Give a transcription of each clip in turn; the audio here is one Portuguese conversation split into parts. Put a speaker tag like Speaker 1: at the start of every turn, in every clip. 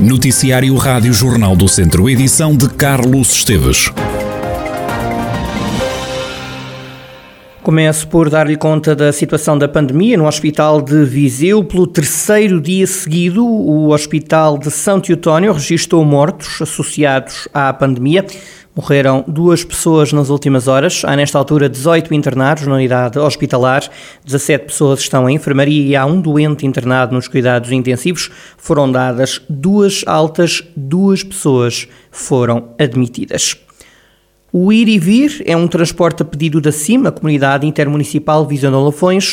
Speaker 1: Noticiário Rádio Jornal do Centro, edição de Carlos Esteves.
Speaker 2: Começo por dar-lhe conta da situação da pandemia no Hospital de Viseu. Pelo terceiro dia seguido, o Hospital de São Teotónio registrou mortos associados à pandemia. Morreram duas pessoas nas últimas horas. Há, nesta altura, 18 internados na unidade hospitalar, 17 pessoas estão em enfermaria e há um doente internado nos cuidados intensivos. Foram dadas duas altas, duas pessoas foram admitidas. O Ir e Vir é um transporte a pedido da CIM, a Comunidade Intermunicipal Visão de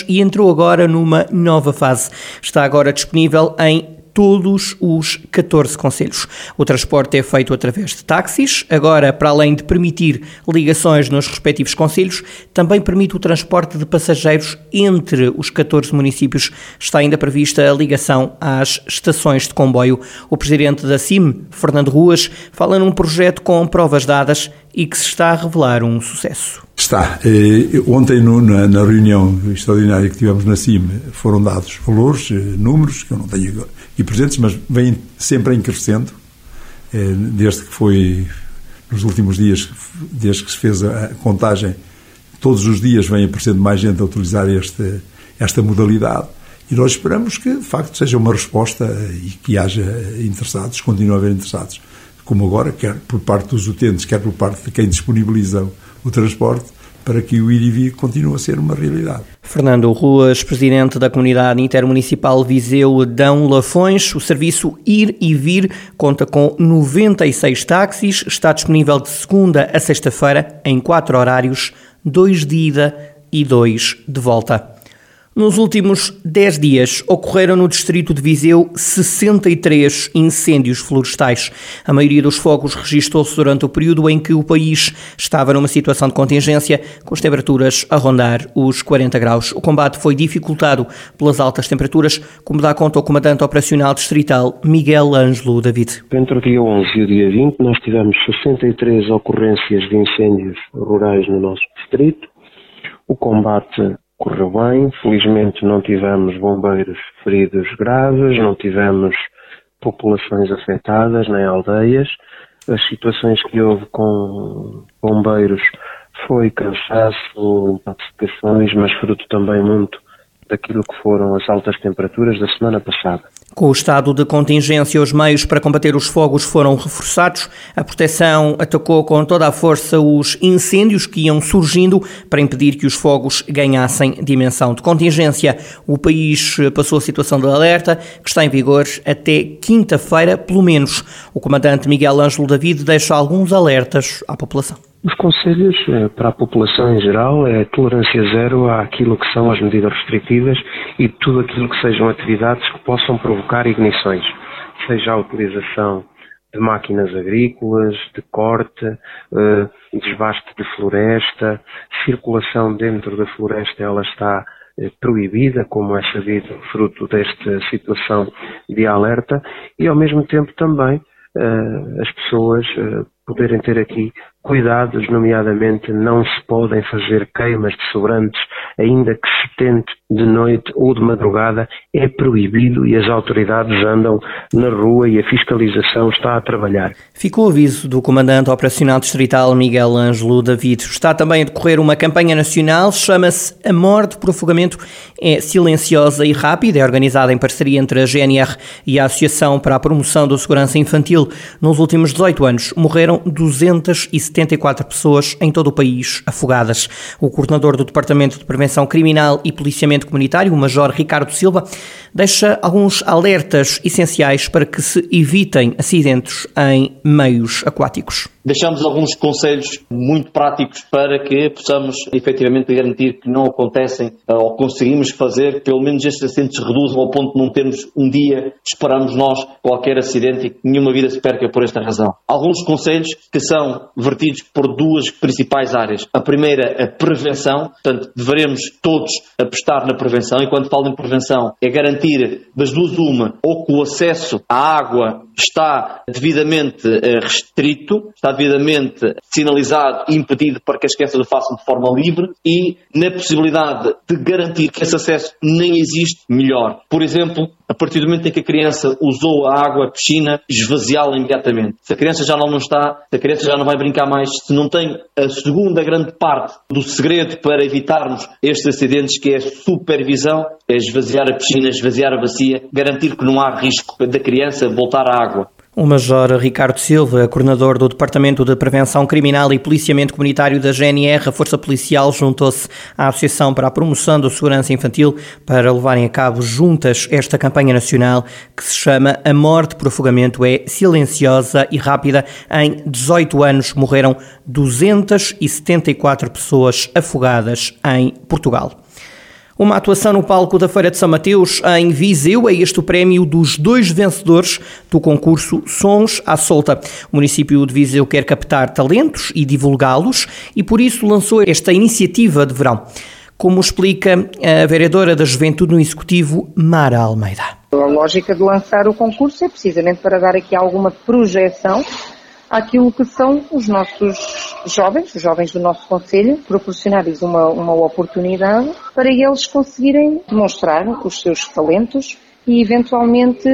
Speaker 2: e entrou agora numa nova fase. Está agora disponível em todos os 14 conselhos. O transporte é feito através de táxis. Agora, para além de permitir ligações nos respectivos conselhos, também permite o transporte de passageiros entre os 14 municípios. Está ainda prevista a ligação às estações de comboio. O presidente da CIM, Fernando Ruas, fala num projeto com provas dadas e que se está a revelar um sucesso.
Speaker 3: Está. Eh, ontem, na, reunião extraordinária que tivemos na CIM, foram dados valores, eh, números, que eu não tenho aqui presentes, mas vêm sempre em crescendo, eh, desde que foi, nos últimos dias, desde que se fez a contagem, todos os dias vem aparecendo mais gente a utilizar este, esta modalidade. E nós esperamos que, de facto, seja uma resposta e que haja interessados, continue a haver interessados, como agora, quer por parte dos utentes, quer por parte de quem disponibiliza o transporte para que o ir e vir continue a ser uma realidade.
Speaker 2: Fernando Ruas, presidente da comunidade intermunicipal Viseu Dão Lafões, o serviço Ir e Vir conta com 96 táxis, está disponível de segunda a sexta-feira em quatro horários, dois de ida e dois de volta. Nos últimos 10 dias ocorreram no distrito de Viseu 63 incêndios florestais. A maioria dos fogos registrou-se durante o período em que o país estava numa situação de contingência, com as temperaturas a rondar os 40 graus. O combate foi dificultado pelas altas temperaturas, como dá conta o comandante operacional distrital Miguel Ângelo David.
Speaker 4: Entre o dia 11 e o dia 20, nós tivemos 63 ocorrências de incêndios rurais no nosso distrito. O combate correu bem. Felizmente não tivemos bombeiros feridos graves, não tivemos populações afetadas nem aldeias. As situações que houve com bombeiros foi cansaço, intoxicações, mas fruto também muito daquilo que foram as altas temperaturas da semana passada.
Speaker 2: Com o estado de contingência, os meios para combater os fogos foram reforçados. A proteção atacou com toda a força os incêndios que iam surgindo para impedir que os fogos ganhassem dimensão de contingência. O país passou a situação de alerta, que está em vigor até quinta-feira, pelo menos. O comandante Miguel Ângelo David deixa alguns alertas à população.
Speaker 4: Os conselhos eh, para a população em geral é tolerância zero àquilo que são as medidas restritivas e tudo aquilo que sejam atividades que possam provocar ignições, seja a utilização de máquinas agrícolas, de corte, eh, desbaste de floresta, circulação dentro da floresta ela está eh, proibida, como é sabido, fruto desta situação de alerta, e ao mesmo tempo também as pessoas poderem ter aqui cuidados, nomeadamente não se podem fazer queimas de sobrantes, ainda que se tente de noite ou de madrugada, é proibido e as autoridades andam na rua e a fiscalização está a trabalhar.
Speaker 2: Ficou o aviso do Comandante Operacional Distrital Miguel Ângelo David. Está também a decorrer uma campanha nacional, chama-se A Morte por Afogamento. É silenciosa e rápida, é organizada em parceria entre a GNR e a Associação para a Promoção da Segurança Infantil. Nos últimos 18 anos morreram 270 74 pessoas em todo o país afogadas. O coordenador do Departamento de Prevenção Criminal e Policiamento Comunitário, o Major Ricardo Silva, deixa alguns alertas essenciais para que se evitem acidentes em meios aquáticos.
Speaker 5: Deixamos alguns conselhos muito práticos para que possamos efetivamente garantir que não acontecem eh, ou conseguimos fazer pelo menos estes acidentes reduzam ao ponto de não termos um dia, esperamos nós, qualquer acidente e que nenhuma vida se perca por esta razão. Alguns conselhos que são vertidos por duas principais áreas. A primeira, a prevenção, portanto, devemos todos apostar na prevenção e quando falo em prevenção é garantir das duas uma, ou que o acesso à água está devidamente eh, restrito, está devidamente sinalizado e impedido para que as crianças o façam de forma livre e na possibilidade de garantir que esse acesso nem existe, melhor. Por exemplo, a partir do momento em que a criança usou a água, a piscina, esvaziá-la imediatamente. Se a criança já não está, se a criança já não vai brincar mais, se não tem a segunda grande parte do segredo para evitarmos estes acidentes, que é a supervisão, é esvaziar a piscina, esvaziar a bacia, garantir que não há risco da criança voltar à água.
Speaker 2: O Major Ricardo Silva, coordenador do Departamento de Prevenção Criminal e Policiamento Comunitário da GNR, a Força Policial, juntou-se à Associação para a Promoção da Segurança Infantil para levarem a cabo juntas esta campanha nacional que se chama A Morte por Afogamento é Silenciosa e Rápida. Em 18 anos morreram 274 pessoas afogadas em Portugal. Uma atuação no palco da Feira de São Mateus, em Viseu, é este o prémio dos dois vencedores do concurso Sons à Solta. O município de Viseu quer captar talentos e divulgá-los e por isso lançou esta iniciativa de verão. Como explica a vereadora da Juventude no Executivo, Mara Almeida.
Speaker 6: A lógica de lançar o concurso é precisamente para dar aqui alguma projeção àquilo que são os nossos jovens, os jovens do nosso Conselho, proporcionar-lhes uma, uma oportunidade para eles conseguirem demonstrar os seus talentos e eventualmente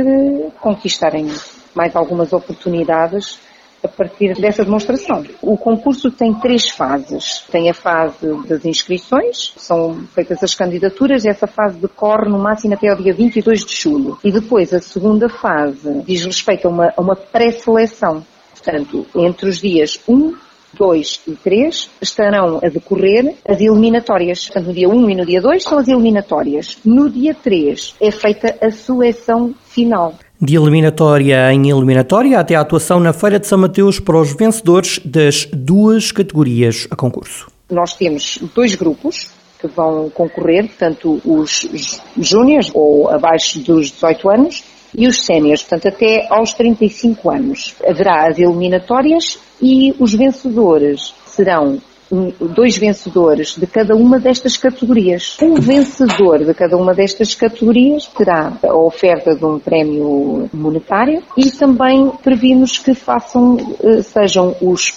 Speaker 6: conquistarem mais algumas oportunidades a partir dessa demonstração. O concurso tem três fases. Tem a fase das inscrições, são feitas as candidaturas, e essa fase decorre no máximo até ao dia 22 de julho. E depois a segunda fase diz respeito a uma, a uma pré-seleção. Portanto, entre os dias 1, 2 e 3 estarão a decorrer as eliminatórias. Portanto, no dia 1 e no dia 2 são as eliminatórias. No dia 3 é feita a seleção final.
Speaker 2: De eliminatória em eliminatória até a atuação na Feira de São Mateus para os vencedores das duas categorias a concurso.
Speaker 6: Nós temos dois grupos que vão concorrer, tanto os júniores ou abaixo dos 18 anos e os séniores, portanto até aos 35 anos. Haverá as eliminatórias e os vencedores serão dois vencedores de cada uma destas categorias. Um vencedor de cada uma destas categorias terá a oferta de um prémio monetário e também previmos que façam, eh, sejam os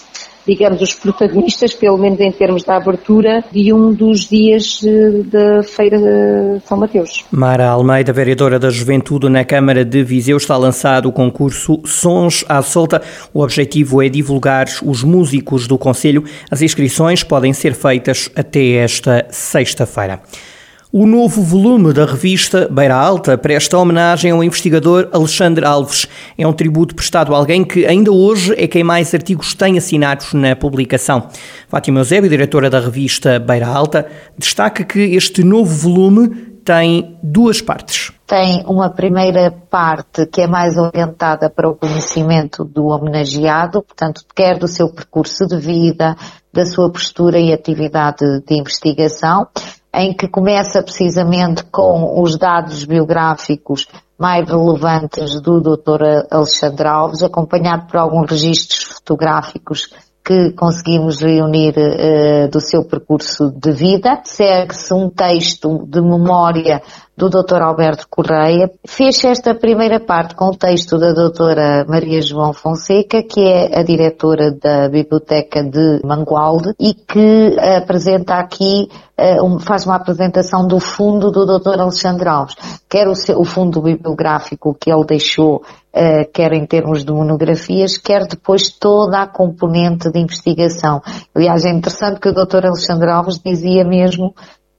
Speaker 6: digamos, os protagonistas, pelo menos em termos da abertura de um dos dias eh, da Feira de São Mateus.
Speaker 2: Mara Almeida, vereadora da Juventude na Câmara de Viseu, está lançado o concurso Sons à Solta. O objetivo é divulgar os músicos do Conselho. As inscrições podem ser feitas até esta sexta-feira. O novo volume da revista Beira Alta presta homenagem ao investigador Alexandre Alves. É um tributo prestado a alguém que ainda hoje é quem mais artigos tem assinados na publicação. Fátima Eusébio, diretora da revista Beira Alta, destaca que este novo volume tem duas partes.
Speaker 7: Tem uma primeira parte que é mais orientada para o conhecimento do homenageado, portanto, quer do seu percurso de vida, da sua postura e atividade de investigação, em que começa precisamente com os dados biográficos mais relevantes do Dr. Alexandre Alves, acompanhado por alguns registros fotográficos que conseguimos reunir uh, do seu percurso de vida. Segue-se um texto de memória do Dr. Alberto Correia. Fez esta primeira parte com o texto da doutora Maria João Fonseca, que é a diretora da Biblioteca de Mangualde e que apresenta aqui, uh, faz uma apresentação do fundo do Dr. Alexandre Alves, quer o, fundo bibliográfico que ele deixou uh, quer em termos de monografias, quer depois toda a componente de investigação. Aliás, é interessante que o Dr. Alexandre Alves dizia mesmo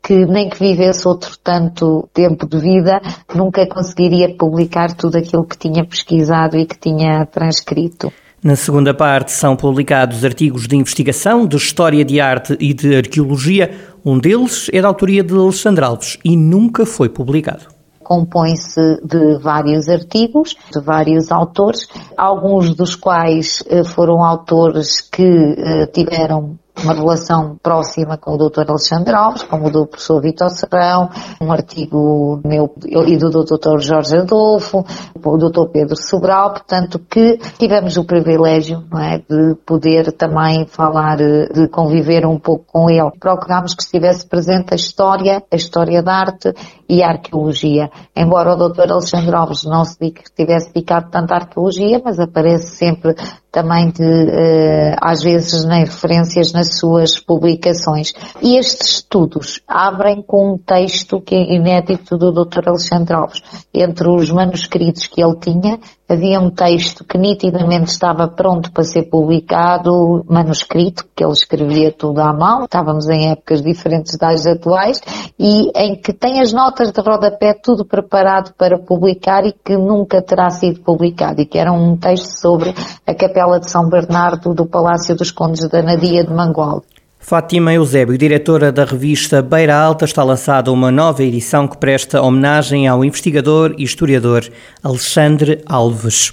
Speaker 7: que nem que vivesse outro tanto tempo de vida, nunca conseguiria publicar tudo aquilo que tinha pesquisado e que tinha transcrito.
Speaker 2: Na segunda parte são publicados artigos de investigação, de história de arte e de arqueologia. Um deles é da autoria de Alexandre Alves e nunca foi publicado
Speaker 7: compõe-se de vários artigos, de vários autores, alguns dos quais eh, foram autores que eh, tiveram uma relação próxima com o Dr. Alexandre Alves, como o do professor Vitor Serrão, um artigo meu e do Dr. Jorge Adolfo, o Dr. Pedro Sobral, portanto que tivemos o privilégio não é, de poder também falar, de conviver um pouco com ele. Procurámos que estivesse presente a história, a história da arte e a arqueologia. Embora o Dr. Alexandre Alves não se tivesse dedicado tanto à arqueologia, mas aparece sempre também de, uh, às vezes, nem referências nas suas publicações. E estes estudos abrem com um texto que é inédito do Dr. Alexandre Alves. Entre os manuscritos que ele tinha, havia um texto que nitidamente estava pronto para ser publicado, manuscrito, que ele escrevia tudo à mão, estávamos em épocas diferentes das atuais, e em que tem as notas de rodapé tudo preparado para publicar e que nunca terá sido publicado, e que era um texto sobre a capela de São Bernardo do Palácio dos Condes da Nadia de Mangualde.
Speaker 2: Fátima Eusébio, diretora da revista Beira Alta, está lançada uma nova edição que presta homenagem ao investigador e historiador Alexandre Alves.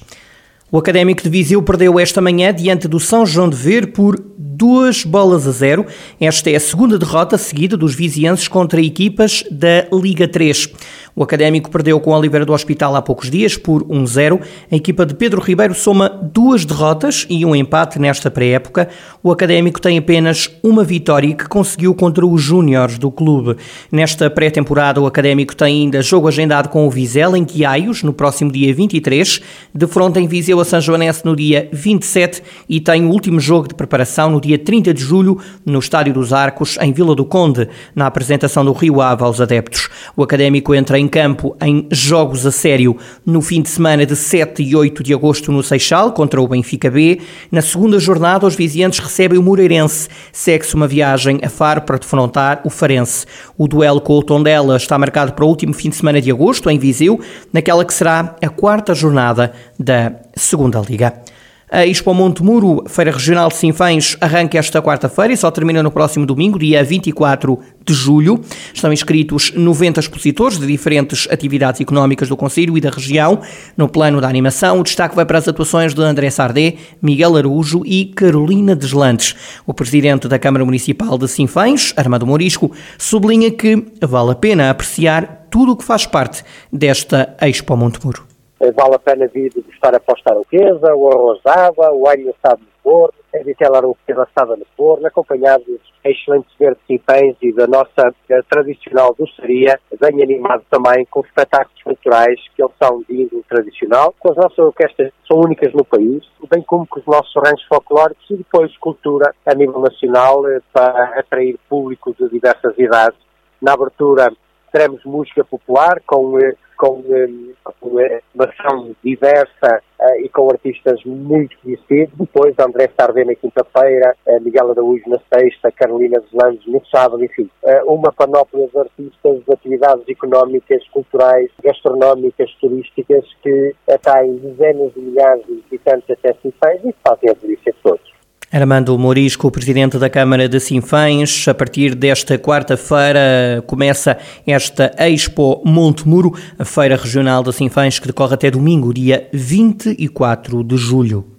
Speaker 2: O Académico de Viseu perdeu esta manhã diante do São João de Ver por duas bolas a zero. Esta é a segunda derrota seguida dos vizienses contra equipas da Liga 3. O Académico perdeu com a Oliveira do Hospital há poucos dias por 1-0. A equipa de Pedro Ribeiro soma duas derrotas e um empate nesta pré-época. O Académico tem apenas uma vitória que conseguiu contra os Júniores do clube. Nesta pré-temporada, o Académico tem ainda jogo agendado com o Vizela em Quiaios no próximo dia 23, de fronte em Viseu a São Joanense no dia 27 e tem o último jogo de preparação no dia 30 de julho no Estádio dos Arcos, em Vila do Conde, na apresentação do Rio Ave aos adeptos. O Académico entra em em campo em jogos a sério no fim de semana de 7 e 8 de agosto no Seixal, contra o Benfica B. Na segunda jornada, os viziantes recebem o Moreirense. Segue-se uma viagem a Faro para defrontar o Farense. O duelo com o Tondela está marcado para o último fim de semana de agosto, em Viseu, naquela que será a quarta jornada da Segunda Liga. A Expo Montemuro, Feira Regional de Sinfãs, arranca esta quarta-feira e só termina no próximo domingo, dia 24 de julho. Estão inscritos 90 expositores de diferentes atividades económicas do Conselho e da região. No plano da animação, o destaque vai para as atuações de André Sardé, Miguel Araújo e Carolina Deslantes. O presidente da Câmara Municipal de Sinfãs, Armando Morisco, sublinha que vale a pena apreciar tudo o que faz parte desta Expo Montemuro.
Speaker 8: Eh, vale a pena vir degustar a postar o queza, o arroz de água, o alho assado no forno, a vitela arauquesa assada no forno, acompanhado dos excelentes verdes e pães e da nossa eh, tradicional doçaria, bem animado também com espetáculos culturais que eles são de índole tradicional, com as nossas orquestras que são únicas no país, bem como com os nossos ranchos folclóricos e depois cultura a nível nacional eh, para atrair público de diversas idades. Na abertura teremos música popular com com, com uma ação diversa uh, e com artistas muito conhecidos. Depois, André Sardé na quinta-feira, uh, Miguel Araújo na sexta, Carolina Deslandes no sábado, enfim, uh, uma panóplia de artistas de atividades económicas, culturais, gastronómicas, turísticas que atraem dezenas de milhares de visitantes até Sinfãs e fazem a delícia de todos.
Speaker 2: Armando Morisco, presidente da Câmara de Sinfãs, a partir desta quarta-feira começa esta Expo Montemuro, a feira regional de Sinfãs que decorre até domingo, dia 24 de julho.